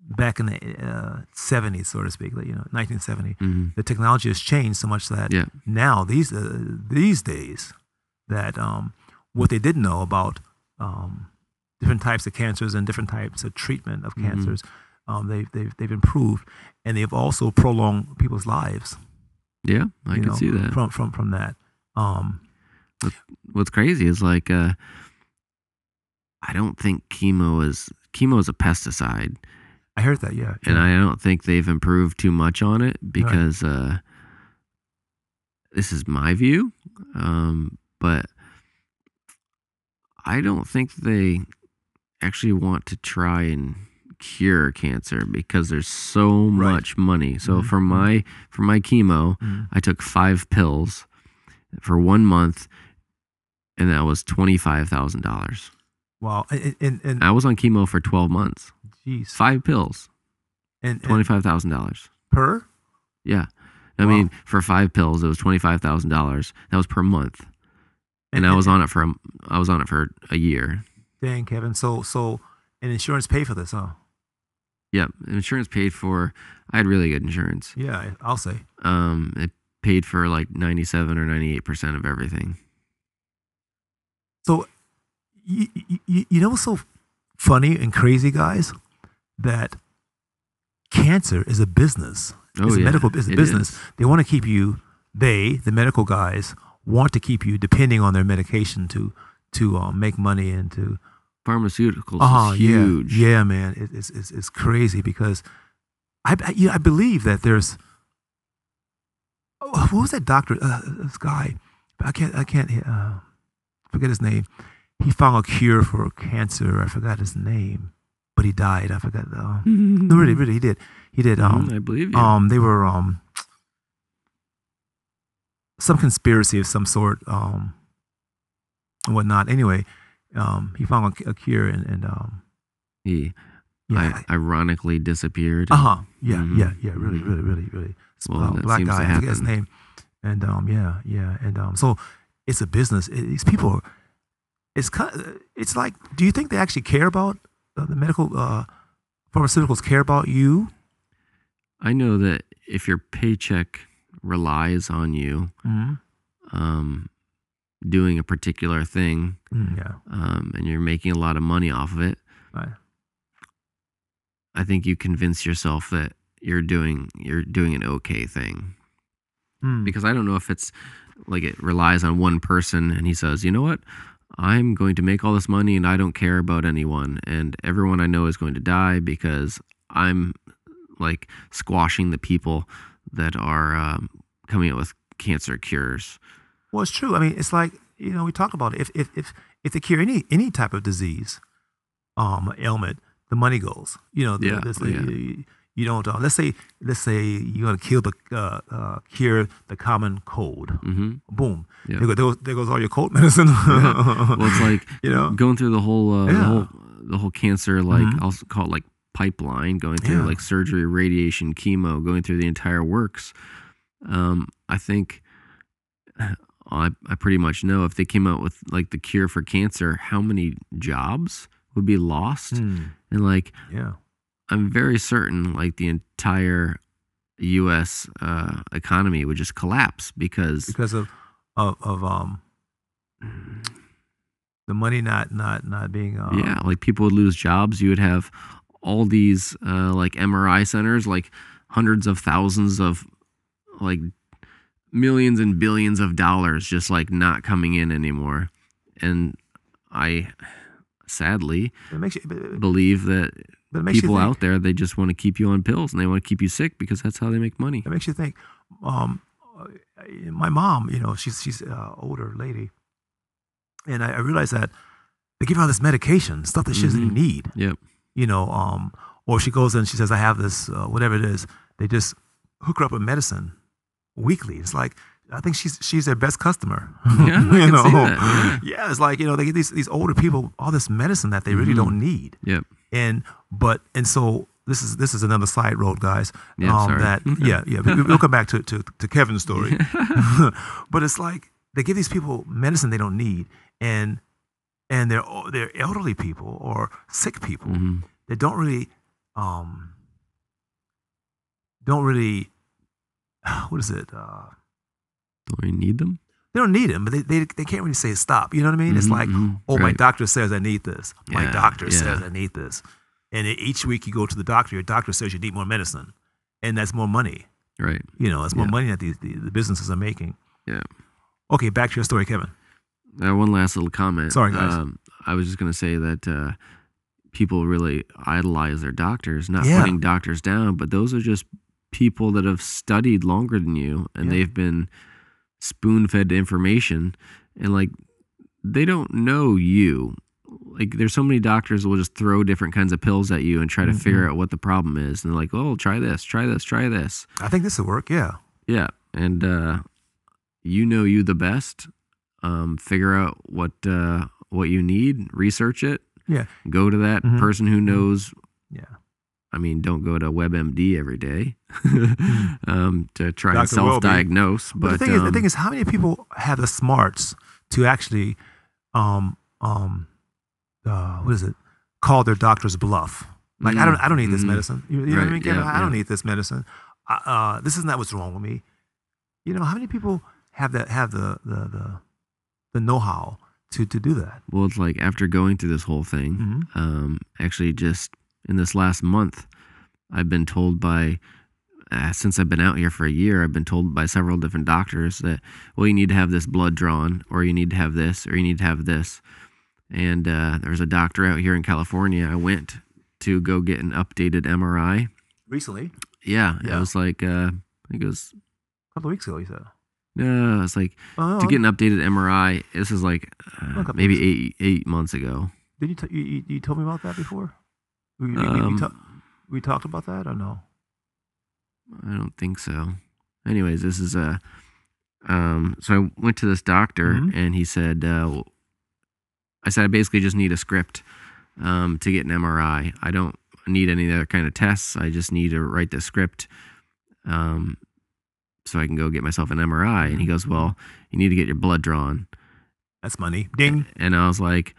Speaker 2: back in the uh, 70s, so to speak, like, you know, 1970,
Speaker 1: hmm
Speaker 2: the technology has changed so much that
Speaker 1: Yeah.
Speaker 2: now these uh, these days that um, what they didn't know about um, different types of cancers and different types of treatment of
Speaker 1: Mhm.
Speaker 2: cancers. Um, they've, they've they've improved, and they've also prolonged people's lives.
Speaker 1: Yeah, I can
Speaker 2: know,
Speaker 1: see that.
Speaker 2: from from from that. Um,
Speaker 1: What's crazy is like uh I don't think chemo is chemo is a pesticide.
Speaker 2: I heard that. Yeah,
Speaker 1: and. I don't think they've improved too much on it because uh, this is my view. Um, but I don't think they actually want to try and cure cancer because there's so
Speaker 2: Right.
Speaker 1: much money. So
Speaker 2: Mhm,
Speaker 1: for
Speaker 2: mhm.
Speaker 1: my for my chemo,
Speaker 2: Mhm.
Speaker 1: I took five pills for one month, and that was twenty five thousand dollars.
Speaker 2: Wow, and and, and
Speaker 1: I was on chemo for twelve months.
Speaker 2: geez,
Speaker 1: Five pills,
Speaker 2: and, and
Speaker 1: twenty five thousand dollars.
Speaker 2: per
Speaker 1: Yeah. I
Speaker 2: Wow.
Speaker 1: mean, for five pills, it was twenty five thousand dollars. That was per month, and I was on it for a, I was on it for a year.
Speaker 2: Dang, Kevin. So so, and insurance pay for this, huh?
Speaker 1: Yep, insurance paid for. I had really good insurance.
Speaker 2: Yeah, I'll say.
Speaker 1: Um, it paid for like ninety seven or ninety eight percent of everything.
Speaker 2: So, you, you, you know what's so funny and crazy, guys? That cancer is a business.
Speaker 1: Oh
Speaker 2: it's a
Speaker 1: yeah,
Speaker 2: medical it's a
Speaker 1: it
Speaker 2: business.
Speaker 1: is.
Speaker 2: They want to keep you. They, the medical guys, want to keep you depending on their medication to to um, make money and to.
Speaker 1: Pharmaceuticals
Speaker 2: Oh
Speaker 1: is
Speaker 2: yeah,
Speaker 1: huge.
Speaker 2: yeah, man. It, it's, it's it's crazy because I I, you know, I believe that there's. Oh, what was that doctor? Uh, this guy, I can't I can't uh, forget his name. He found a cure for cancer. I forgot his name, but he died. I forgot. Uh, no, really, really, he did. He did. Um,
Speaker 1: Mhm, I believe you.
Speaker 2: um, they were um, some conspiracy of some sort, um, and whatnot. Anyway, um, he found a, a cure, and, and um,
Speaker 1: he
Speaker 2: yeah,
Speaker 1: I, ironically disappeared.
Speaker 2: uh huh, yeah,
Speaker 1: Mhm.
Speaker 2: yeah, yeah, really,
Speaker 1: Mhm.
Speaker 2: really, really, really.
Speaker 1: Well, that
Speaker 2: black guy, I forget his name, and um, yeah, yeah, and um, so it's a business. It, these people, it's kind, of, it's like, do you think they actually care about uh, the medical uh, pharmaceuticals? Care about you?
Speaker 1: I know that if your paycheck relies on you
Speaker 2: Mm-hmm.
Speaker 1: um, doing a particular thing,
Speaker 2: yeah,
Speaker 1: um, and you're making a lot of money off of it,
Speaker 2: right.
Speaker 1: I think you convince yourself that you're doing you're doing an okay thing.
Speaker 2: Mm.
Speaker 1: Because I don't know if it's like it relies on one person and he says, you know what? I'm going to make all this money and I don't care about anyone and everyone I know is going to die because I'm like squashing the people that are um, coming up with cancer cures.
Speaker 2: Well, it's true. I mean, it's like you know we talk about it. if if if if they cure any any type of disease, um, ailment, the money goes. You know,
Speaker 1: Yeah,
Speaker 2: this-
Speaker 1: oh, yeah.
Speaker 2: you, you don't. Uh, let's say let's say you're gonna kill the uh, uh, cure the common cold.
Speaker 1: hmm
Speaker 2: Boom.
Speaker 1: Yeah.
Speaker 2: There, goes, there goes all your cold medicine.
Speaker 1: Well, it's like
Speaker 2: you know.
Speaker 1: going through the whole, uh, the whole, the whole cancer, like
Speaker 2: Mhm.
Speaker 1: I'll call it like pipeline, going through
Speaker 2: Yeah.
Speaker 1: like surgery, radiation, chemo, going through the entire works. Um, I think I, I pretty much know if they came out with like the cure for cancer, how many jobs would be lost,
Speaker 2: Mm,
Speaker 1: and like
Speaker 2: yeah.
Speaker 1: I'm very certain like the entire U.S. Uh, economy would just collapse because
Speaker 2: Because of of of um the money not not not being uh,
Speaker 1: yeah, like people would lose jobs. You would have all these uh, like MRI centers, like hundreds of thousands of like millions and billions of dollars just like not coming in anymore. And I sadly
Speaker 2: It makes you, but,
Speaker 1: believe that
Speaker 2: but it makes
Speaker 1: people out there they just want to keep you on pills and they want to keep you sick because that's how they make money.
Speaker 2: It makes you think. Um, uh, my mom, you know, she's she's an older lady, and I, I realized that they give her all this medication, stuff that she doesn't even need.
Speaker 1: Yep.
Speaker 2: You know, um, or she goes and she says, "I have this, uh, whatever it is." They just hook her up with medicine weekly. It's like I think she's she's their best customer.
Speaker 1: Yeah,
Speaker 2: you
Speaker 1: see that,
Speaker 2: yeah, it's like you know they get these these older people all this medicine that they really
Speaker 1: Mhm.
Speaker 2: don't need
Speaker 1: Yep.
Speaker 2: and but and so this is this is another side road guys
Speaker 1: Yeah,
Speaker 2: um
Speaker 1: sorry.
Speaker 2: that yeah yeah we, we'll come back to, to to kevin's story but it's like they give these people medicine they don't need and and they're they're elderly people or sick people
Speaker 1: hmm
Speaker 2: that don't really um don't really what is it uh
Speaker 1: Don't you need them?
Speaker 2: they don't need them, but they, they they can't really say stop. You know what I mean? It's
Speaker 1: Mhm,
Speaker 2: like,
Speaker 1: mhm,
Speaker 2: oh, my doctor says I need this. My
Speaker 1: Yeah,
Speaker 2: doctor
Speaker 1: yeah.
Speaker 2: says I need this. And each week you go to the doctor, your doctor says you need more medicine, and that's more money.
Speaker 1: Right.
Speaker 2: You know, it's more
Speaker 1: Yeah.
Speaker 2: money that these the, the businesses are making.
Speaker 1: Yeah.
Speaker 2: Okay, back to your story, Kevin.
Speaker 1: Uh, one last little comment.
Speaker 2: Sorry, guys.
Speaker 1: Um, I was just going to say that uh, people really idolize their doctors, not
Speaker 2: Yeah.
Speaker 1: putting doctors down, but those are just people that have studied longer than you and
Speaker 2: Yeah.
Speaker 1: they've been spoon fed information and like they don't know you. Like there's so many doctors will just throw different kinds of pills at you and try to
Speaker 2: Mhm.
Speaker 1: figure out what the problem is. And they're like, oh, try this, try this, try this.
Speaker 2: I think this will work. Yeah.
Speaker 1: Yeah, and uh, you know you the best. Um, figure out what uh, what you need, research it.
Speaker 2: Yeah.
Speaker 1: Go to that
Speaker 2: Mhm.
Speaker 1: person who knows.
Speaker 2: Yeah.
Speaker 1: I mean, don't go to WebMD every day
Speaker 2: Mm.
Speaker 1: um, to try and self-diagnose.
Speaker 2: But,
Speaker 1: But,
Speaker 2: the thing is, the
Speaker 1: um,
Speaker 2: thing is, how many people have the smarts to actually, um, um, uh, what is it? Call their doctor's bluff. Like I don't, I don't need this
Speaker 1: Mhm.
Speaker 2: medicine. You, you know what I mean?
Speaker 1: Yeah,
Speaker 2: I don't
Speaker 1: yeah.
Speaker 2: need this medicine. Uh, this is not what's wrong with me. You know, how many people have that? Have the the the, the know-how to to do that?
Speaker 1: well, it's like after going through this whole thing,
Speaker 2: Mhm.
Speaker 1: um, actually just in this last month, I've been told by, uh, since I've been out here for a year, I've been told by several different doctors that, well, you need to have this blood drawn, or you need to have this, or you need to have this. And uh, there's a doctor out here in California. I went to go get an updated MRI.
Speaker 2: Recently,
Speaker 1: Yeah,
Speaker 2: Yeah.
Speaker 1: it was like, uh, I think it was,
Speaker 2: a couple of weeks ago, you said.
Speaker 1: no, it's like
Speaker 2: Oh,
Speaker 1: to get an updated MRI. This is like uh, maybe eight eight months ago.
Speaker 2: did you, t- you, you you told me about that before? We, we, we- we,
Speaker 1: Um,
Speaker 2: ta- we talked about that or no?
Speaker 1: I don't think so. Anyways, this is a. Um, so I went to this doctor,
Speaker 2: Mhm.
Speaker 1: and he said, uh, "I said I basically just need a script um, to get an MRI. I don't need any other kind of tests. I just need to write the script, um, so I can go get myself an MRI." And he goes, "Well, you need to get your blood drawn."
Speaker 2: That's money. Ding.
Speaker 1: And I was like,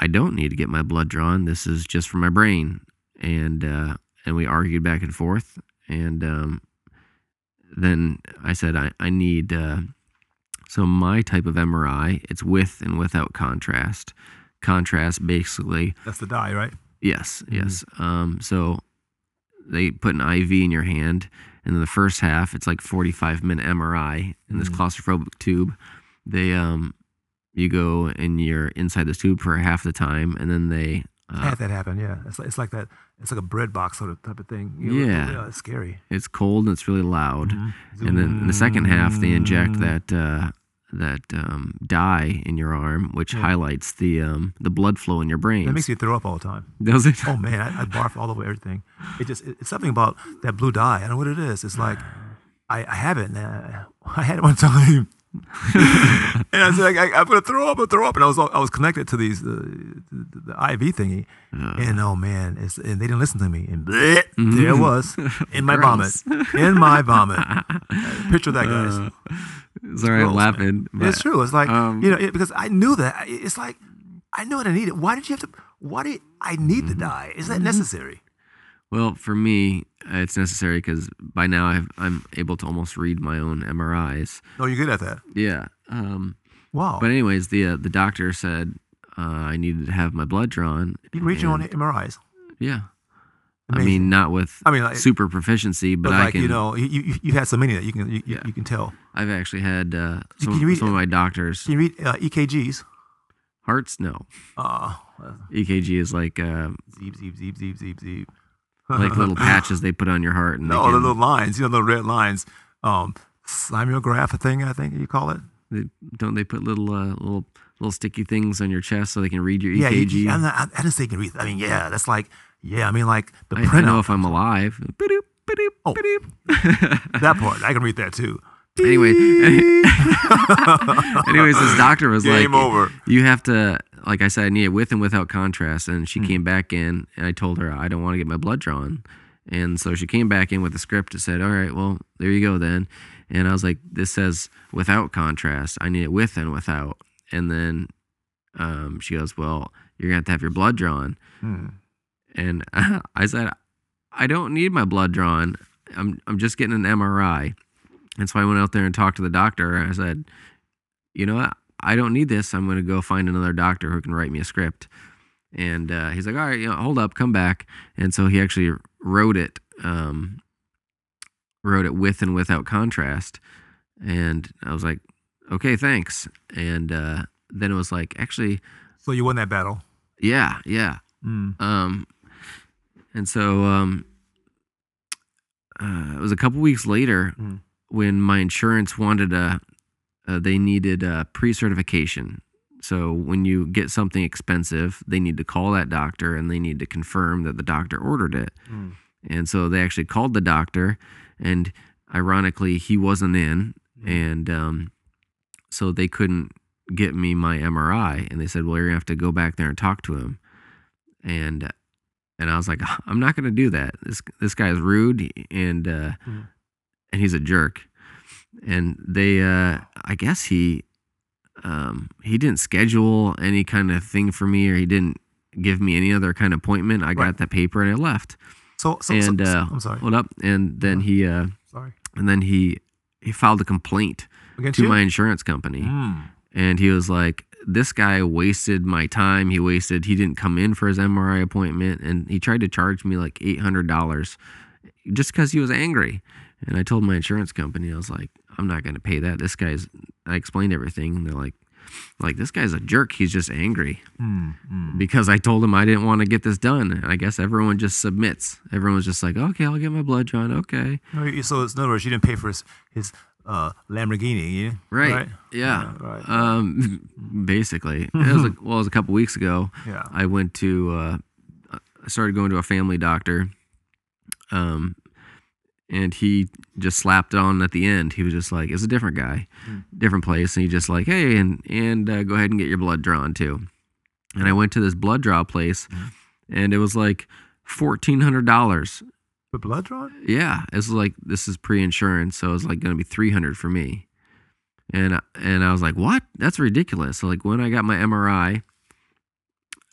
Speaker 1: I don't need to get my blood drawn. This is just for my brain. And uh, and we argued back and forth. And um, then I said, I, I need uh, so my type of MRI, it's with and without contrast. Contrast basically,
Speaker 2: That's the dye, right?
Speaker 1: yes,
Speaker 2: Mhm.
Speaker 1: yes. Um, so they put an IV in your hand, and in the first half, it's like 45 minute MRI in this
Speaker 2: Mhm.
Speaker 1: claustrophobic tube. They um, you go and you're inside the tube for half the time, and then they
Speaker 2: I
Speaker 1: uh,
Speaker 2: had that happen. Yeah, it's like, it's like that. It's like a bread box sort of type of thing. You know,
Speaker 1: Yeah.
Speaker 2: it's scary.
Speaker 1: it's cold and it's really loud.
Speaker 2: Mhm.
Speaker 1: And then in the second half, they inject that uh, that um, dye in your arm, which
Speaker 2: Yeah.
Speaker 1: highlights the um, the blood flow in your brain.
Speaker 2: That makes you throw up all the time.
Speaker 1: Does it?
Speaker 2: Oh man, I, I barf all over everything. It just it- it's something about that blue dye. I don't know what it is. It's like I, I have it. And I, I had it one time, and I was like, I, I'm gonna throw up, I'm gonna throw up, and I was all- I was connected to these uh, the, the IV thingy,
Speaker 1: Uh,
Speaker 2: and oh man, it's, and they didn't listen to me, and bleh,
Speaker 1: Mhm.
Speaker 2: there it was in my vomit, in my vomit. Picture that, guys.
Speaker 1: Uh, sorry, I'm laughing. but-
Speaker 2: it's true. It's like
Speaker 1: um,
Speaker 2: you know it, because I knew that. It's like I knew what I needed. Why did you have to? Why did I need
Speaker 1: Mm-hmm.
Speaker 2: to die? Is that necessary?
Speaker 1: Well, for me, it's necessary because by now I've, I'm able to almost read my own MRIs.
Speaker 2: Oh, you're good at that.
Speaker 1: Yeah. Um,
Speaker 2: Wow.
Speaker 1: but anyways, the uh, the doctor said uh, I needed to have my blood drawn.
Speaker 2: you can read your own MRIs.
Speaker 1: Yeah. I mean, not with
Speaker 2: I mean, like,
Speaker 1: super proficiency, but,
Speaker 2: but
Speaker 1: I
Speaker 2: like
Speaker 1: can.
Speaker 2: you know, you, you you've had so many that you can you,
Speaker 1: Yeah.
Speaker 2: you can tell.
Speaker 1: I've actually had uh, some,
Speaker 2: read-
Speaker 1: some of my doctors
Speaker 2: Can you read uh, EKGs?
Speaker 1: hearts. No,
Speaker 2: Uh,
Speaker 1: EKG is like uh,
Speaker 2: zeep zeep zeep zeep zeep zeep.
Speaker 1: Like little patches they put on your heart. And
Speaker 2: No,
Speaker 1: they
Speaker 2: the little lines. You know, the red lines. Um, simulgraph thing. I think you call it.
Speaker 1: they, don't they put little uh, little little sticky things on your chest so they can read your
Speaker 2: Yeah, you-
Speaker 1: EKG?
Speaker 2: you- I'm not, I, I didn't say you can read. I mean, yeah, that's like yeah. I mean, like the
Speaker 1: I, I
Speaker 2: printout.
Speaker 1: know if I'm alive. Ba-doop, ba-doop,
Speaker 2: Oh.
Speaker 1: ba-doop.
Speaker 2: that part. I can read that too.
Speaker 1: Anyway, anyways, this doctor was
Speaker 2: Game
Speaker 1: like,
Speaker 2: over.
Speaker 1: "You have to." Like I said, I need it with and without contrast. And she came back in, and I told her I don't want to get my blood drawn. And so she came back in with a script that said, "All right, well, there you go then." And I was like, "This says without contrast. I need it with and without." And then um, she goes, "Well, you're gonna have to have your blood drawn."
Speaker 2: Hmm.
Speaker 1: And I said, I don't need my blood drawn. I'm I'm just getting an MRI. And so I went out there and talked to the doctor. I said, you know what? I don't need this. I'm going to go find another doctor who can write me a script. And uh, he's like, all right, you know, hold up, come back. And so he actually wrote it, um, wrote it with and without contrast. And I was like, okay, thanks. And uh, then it was like, actually,
Speaker 2: So you won that battle.
Speaker 1: yeah, yeah.
Speaker 2: Mm.
Speaker 1: Um, and so um, uh, it was a couple weeks later
Speaker 2: Mm.
Speaker 1: When my insurance wanted a, uh, they needed a pre-certification. So when you get something expensive, they need to call that doctor and they need to confirm that the doctor ordered it.
Speaker 2: Mm.
Speaker 1: And so they actually called the doctor, and ironically, he wasn't in,
Speaker 2: Mm.
Speaker 1: and um, so they couldn't get me my MRI. And they said, "Well, you're gonna have to go back there and talk to him." And and I was like, "I'm not gonna do that. This this guy's rude, and uh,
Speaker 2: Mhm.
Speaker 1: And he's a jerk." And they, uh, I guess he, um, he didn't schedule any kind of thing for me, or he didn't give me any other kind of appointment. I got
Speaker 2: Right.
Speaker 1: that paper and I left.
Speaker 2: So, so,
Speaker 1: and
Speaker 2: so, so-
Speaker 1: uh,
Speaker 2: I'm sorry.
Speaker 1: hold up, and then he, uh,
Speaker 2: Sorry.
Speaker 1: and then he, he filed a complaint
Speaker 2: Against
Speaker 1: to
Speaker 2: you?
Speaker 1: my insurance company,
Speaker 2: Mm.
Speaker 1: and he was like, "This guy wasted my time. He wasted. He didn't come in for his MRI appointment, and he tried to charge me like eight hundred dollars, just because he was angry." And I told my insurance company, I was like, "I'm not going to pay that. This guy's." I explained everything, and they're like, "Like this guy's a jerk. He's just angry."
Speaker 2: Mm. Mm.
Speaker 1: because I told him I didn't want to get this done. And I guess everyone just submits. Everyone's just like, okay, I'll get my blood drawn. Okay.
Speaker 2: So, it's- in other words, you didn't pay for his, his uh, Lamborghini, yeah?
Speaker 1: Right. Yeah.
Speaker 2: Yeah, right, right.
Speaker 1: Um, basically, it was like, well, it was a couple weeks ago.
Speaker 2: Yeah.
Speaker 1: I went to, uh, I started going to a family doctor. Um, and he just slapped on at the end. He was just like, it's a different guy,
Speaker 2: Hmm.
Speaker 1: different place. And he just like, hey, and, and uh, go ahead and get your blood drawn too. And I went to this blood draw place
Speaker 2: Mhm.
Speaker 1: and it was like $1,400
Speaker 2: The blood drawn?
Speaker 1: Yeah, this was like this is pre-insurance, so it was like going to be three hundred for me, and I- and I was like, what? That's ridiculous. So like when I got my MRI,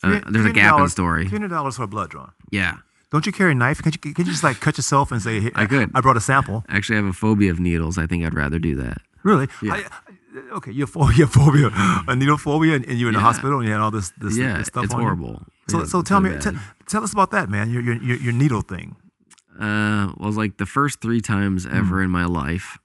Speaker 1: uh, there's a gap in
Speaker 2: $300
Speaker 1: story.
Speaker 2: Three hundred dollars for a blood drawn.
Speaker 1: Yeah,
Speaker 2: Don't you carry a knife? Can you, can you just like cut yourself and say, "Here,
Speaker 1: I could.
Speaker 2: I brought a sample.
Speaker 1: actually, I have a phobia of needles. I think I'd rather do that.
Speaker 2: Really?
Speaker 1: Yeah.
Speaker 2: I, I- okay, you have phobia, phobia, a needle phobia, and, and you're in the hospital and you had all this this,
Speaker 1: yeah,
Speaker 2: this stuff
Speaker 1: it's
Speaker 2: on you?
Speaker 1: horrible.
Speaker 2: So,
Speaker 1: Yeah,
Speaker 2: so tell
Speaker 1: really
Speaker 2: me, t- tell us about that, man. Your your your, your needle thing.
Speaker 1: uh, was like the first three times
Speaker 2: Hmm.
Speaker 1: ever in my life.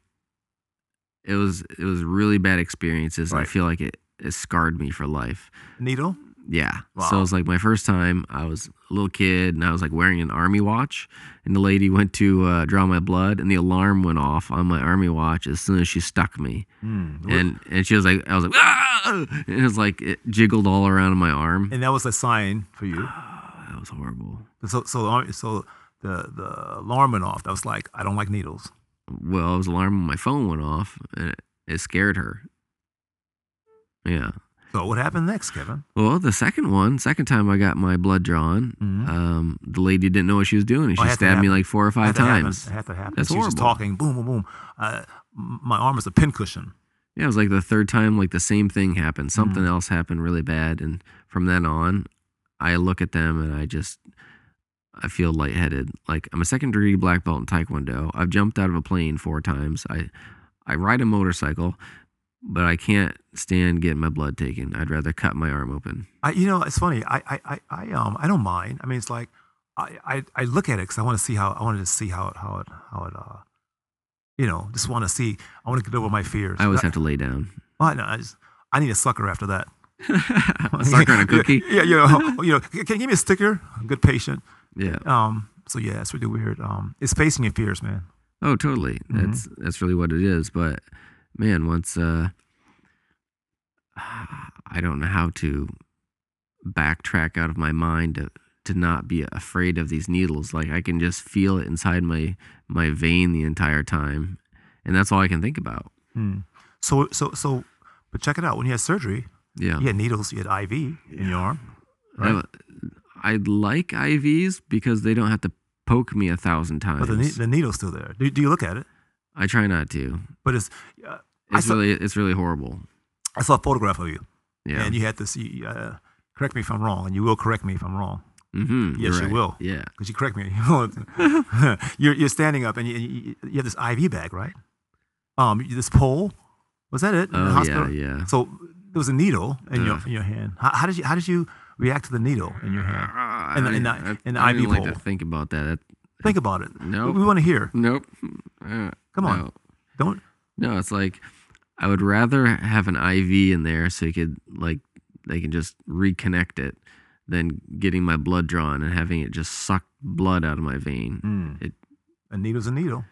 Speaker 1: It was it was really bad experiences. and I feel like it, it scarred me for life.
Speaker 2: Needle.
Speaker 1: Yeah. So it was like my first time. I was a little kid and I was like wearing an army watch. And the lady went to uh, draw my blood and the alarm went off on my army watch as soon as she stuck me.
Speaker 2: Mm.
Speaker 1: And and she was like, I was like, ah! and it was like it jiggled all around my arm.
Speaker 2: and that was a sign for you.
Speaker 1: that was horrible.
Speaker 2: So so so the the alarm went off. That was like I don't like needles.
Speaker 1: Well, it was alarm on my phone went off and it, it scared her. Yeah.
Speaker 2: So what happened next, Kevin?
Speaker 1: Well, the second one, second time I got my blood drawn,
Speaker 2: Mhm.
Speaker 1: um, the lady didn't know what she was doing. and
Speaker 2: Oh,
Speaker 1: She
Speaker 2: to
Speaker 1: stabbed me like four or five times.
Speaker 2: It had to happen.
Speaker 1: That's
Speaker 2: she was just talking, boom, boom, boom. Uh, my arm is a pincushion.
Speaker 1: Yeah, it was like the third time, like the same thing happened. Something
Speaker 2: Mhm.
Speaker 1: else happened really bad, and from then on, I look at them and I just, I feel lightheaded. Like I'm a second degree black belt in Taekwondo. I've jumped out of a plane four times. I, I ride a motorcycle, but I can't stand getting my blood taken. I'd rather cut my arm open.
Speaker 2: I, you know, it's funny. I, I, I, I um, I don't mind. I mean, it's like, I, I, I look at it because I want to see how I wanted to see how it, how it, how it, uh, you know, just want to see. I want to get over my fears.
Speaker 1: I always
Speaker 2: But-
Speaker 1: have to lay down.
Speaker 2: Well, no, I just, I need a sucker after that.
Speaker 1: a sucker and a cookie.
Speaker 2: Yeah, you know, you know. Can you give me a sticker? A good patient.
Speaker 1: Yeah.
Speaker 2: Um. So yeah, it's really weird. Um. It's facing your fears, man.
Speaker 1: Oh, totally.
Speaker 2: Mhm.
Speaker 1: That's that's really what it is. But man, once uh, I don't know how to backtrack out of my mind to to not be afraid of these needles. Like I can just feel it inside my my vein the entire time, and that's all I can think about.
Speaker 2: Hmm. So so so, but check it out. When you had surgery,
Speaker 1: Yeah.
Speaker 2: you had needles. You had IV in your arm.
Speaker 1: Right? I, I like IVs because they don't have to poke me a thousand times.
Speaker 2: But the, the needle's still there. Do, do you look at it?
Speaker 1: I try not to.
Speaker 2: But it's. Uh,
Speaker 1: It's
Speaker 2: saw-
Speaker 1: really it's really horrible.
Speaker 2: I saw a photograph of you,
Speaker 1: Yeah.
Speaker 2: and you had this. You, uh, correct me if I'm wrong, and you will correct me if I'm wrong,
Speaker 1: mm-hmm.
Speaker 2: Yes, you will.
Speaker 1: Yeah.
Speaker 2: because you correct me. you're you're standing up, and you, you, you have this IV bag, right? Um, this pole. Was that it? in the
Speaker 1: Oh yeah, yeah.
Speaker 2: So there was a needle in your in your hand. How, how did you how did you react to the needle in your hand?
Speaker 1: Ah,
Speaker 2: in the-
Speaker 1: I
Speaker 2: in the- in the
Speaker 1: I
Speaker 2: IV
Speaker 1: didn't like to
Speaker 2: pole.
Speaker 1: think about that. that
Speaker 2: Think about it.
Speaker 1: Nope.
Speaker 2: We, want to hear.
Speaker 1: nope. Uh,
Speaker 2: Come on.
Speaker 1: no.
Speaker 2: Don't.
Speaker 1: No, it's like I would rather have an IV in there so you could like they can just reconnect it than getting my blood drawn and having it just suck blood out of my vein.
Speaker 2: Mm.
Speaker 1: It-
Speaker 2: a needle's a needle.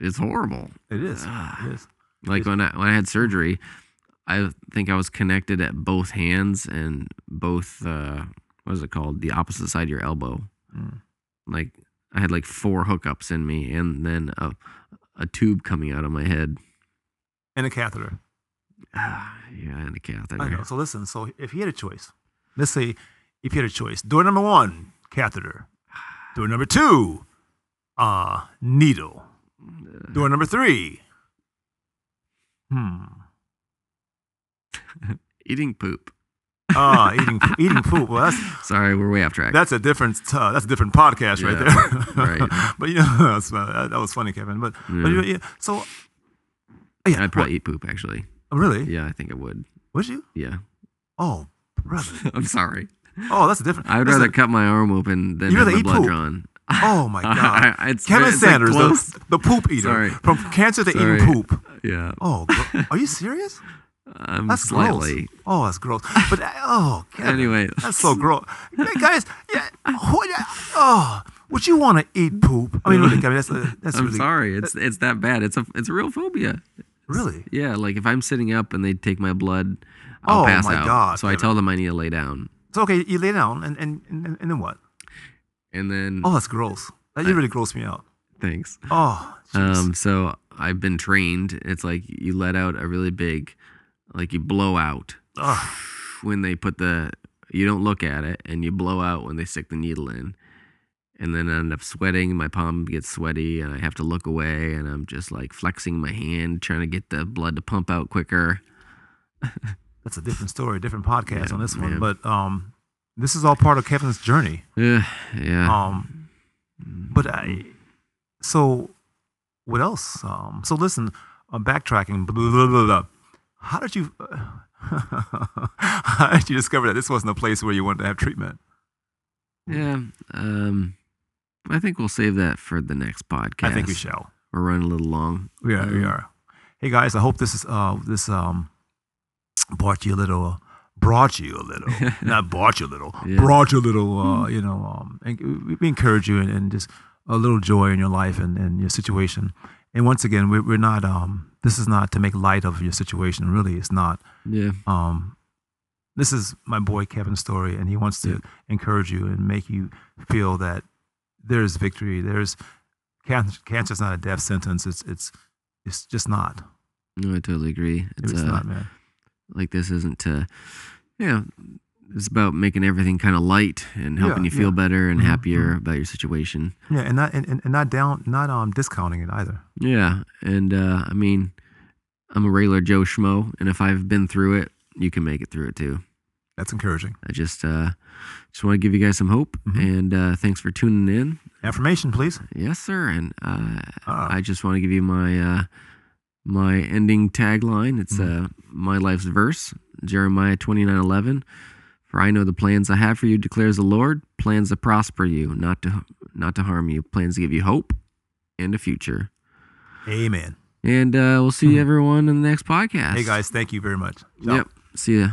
Speaker 1: It's horrible.
Speaker 2: It is. It is.
Speaker 1: Like when I when I had surgery, I think I was connected at both hands and both uh what is it called? The opposite side of your elbow.
Speaker 2: Mm.
Speaker 1: Like I had like four hookups in me and then a a tube coming out of my head.
Speaker 2: And a catheter.
Speaker 1: Ah, yeah, and a catheter.
Speaker 2: I know. So listen. So if you had a choice, let's say if you had a choice, door number one, catheter. Door number two, uh, needle. Door number three. Hmm.
Speaker 1: Eating poop.
Speaker 2: Ah, eating eating poop. Well, that's
Speaker 1: Sorry, we're way off track.
Speaker 2: that's a different uh, that's a different podcast right there.
Speaker 1: right.
Speaker 2: but you know that's, uh, that, that was funny, Kevin. But but
Speaker 1: Yeah.
Speaker 2: you, yeah, so yeah,
Speaker 1: I'd probably eat poop actually.
Speaker 2: what- really
Speaker 1: Yeah, I think I would.
Speaker 2: would you?
Speaker 1: Yeah.
Speaker 2: Oh, brother.
Speaker 1: I'm sorry.
Speaker 2: Oh, that's a different.
Speaker 1: I
Speaker 2: listen,
Speaker 1: rather cut my arm open than have my
Speaker 2: eat
Speaker 1: blood
Speaker 2: poop.
Speaker 1: drawn.
Speaker 2: Oh my God.
Speaker 1: it's,
Speaker 2: Kevin
Speaker 1: like
Speaker 2: Sanders,
Speaker 1: close.
Speaker 2: the, the poop eater,
Speaker 1: Sorry.
Speaker 2: from cancer to
Speaker 1: Sorry.
Speaker 2: eating poop.
Speaker 1: Yeah.
Speaker 2: Oh, are you serious?
Speaker 1: I'm
Speaker 2: That's
Speaker 1: slightly.
Speaker 2: gross. Oh, that's gross. But uh, oh, Kevin,
Speaker 1: Anyway.
Speaker 2: that's so gross. Hey, guys, yeah, oh, would you want to eat poop? I mean, really, Kevin, that's uh, that's
Speaker 1: I'm
Speaker 2: really
Speaker 1: sorry. It's it's that bad. It's a it's a real phobia.
Speaker 2: really.
Speaker 1: Yeah, like if I'm sitting up and they take my blood, I'll
Speaker 2: Oh,
Speaker 1: pass
Speaker 2: my
Speaker 1: out.
Speaker 2: God,
Speaker 1: so I tell them I need to lay down,
Speaker 2: So okay, you lay down, and and and, and then what?
Speaker 1: and then
Speaker 2: Oh, that's gross. That really grossed me out.
Speaker 1: thanks.
Speaker 2: Oh, jeez.
Speaker 1: Um, so I've been trained. It's like you let out a really big, like you blow out
Speaker 2: Ugh.
Speaker 1: when they put the. You don't look at it, and you blow out when they stick the needle in, and then I end up sweating. My palm gets sweaty, and I have to look away, and I'm just like flexing my hand, trying to get the blood to pump out quicker.
Speaker 2: that's a different story, different podcast
Speaker 1: Yeah,
Speaker 2: on this one.
Speaker 1: yeah.
Speaker 2: But um, this is all part of Kevin's journey.
Speaker 1: Ugh, yeah.
Speaker 2: Um, but I, so what else? Um, so listen, I'm backtracking. Blah, blah, blah, blah. How did you? how did you discover that this wasn't a place where you wanted to have treatment?
Speaker 1: Yeah. Um, I think we'll save that for the next podcast.
Speaker 2: I think we shall.
Speaker 1: We're running a little long.
Speaker 2: We are. We
Speaker 1: Um,
Speaker 2: are. Hey guys, I hope this is uh this um brought you a little. Uh, brought you a little, not bought you a little,
Speaker 1: Yeah.
Speaker 2: brought you a little, uh, you know, um, and we- we encourage you and, and just a little joy in your life and, and your situation. And once again, we're, we're not, um, this is not to make light of your situation. Really, it's not.
Speaker 1: Yeah.
Speaker 2: Um, this is my boy Kevin's story, and he wants to
Speaker 1: Yeah.
Speaker 2: encourage you and make you feel that there's victory. There's cancer. Cancer's not a death sentence. It's it's it's just not.
Speaker 1: No, I totally agree.
Speaker 2: It's,
Speaker 1: It's, uh,
Speaker 2: not, man.
Speaker 1: like this isn't to, yeah, it's about making everything kind of light and helping
Speaker 2: Yeah,
Speaker 1: you feel
Speaker 2: yeah.
Speaker 1: better and
Speaker 2: Mhm,
Speaker 1: happier about your situation.
Speaker 2: Yeah, and not and, and not down, not um discounting it either.
Speaker 1: Yeah. And, uh, I mean, I'm a regular Joe Schmo, and if I've been through it, you can make it through it too.
Speaker 2: That's encouraging.
Speaker 1: I just, uh, just want to give you guys some hope,
Speaker 2: Mhm.
Speaker 1: and uh, thanks for tuning in.
Speaker 2: Affirmation, please.
Speaker 1: Yes, sir. And uh,
Speaker 2: Uh,
Speaker 1: I just want to give you my uh, my ending tagline. It's
Speaker 2: Mhm.
Speaker 1: uh, my life's verse, Jeremiah twenty nine eleven. For I know the plans I have for you, declares the Lord, plans to prosper you, not to not to harm you, plans to give you hope and a future.
Speaker 2: amen.
Speaker 1: And uh, we'll see
Speaker 2: Mhm.
Speaker 1: everyone in the next podcast.
Speaker 2: Hey guys, thank you very much. Ciao.
Speaker 1: Yep. See ya.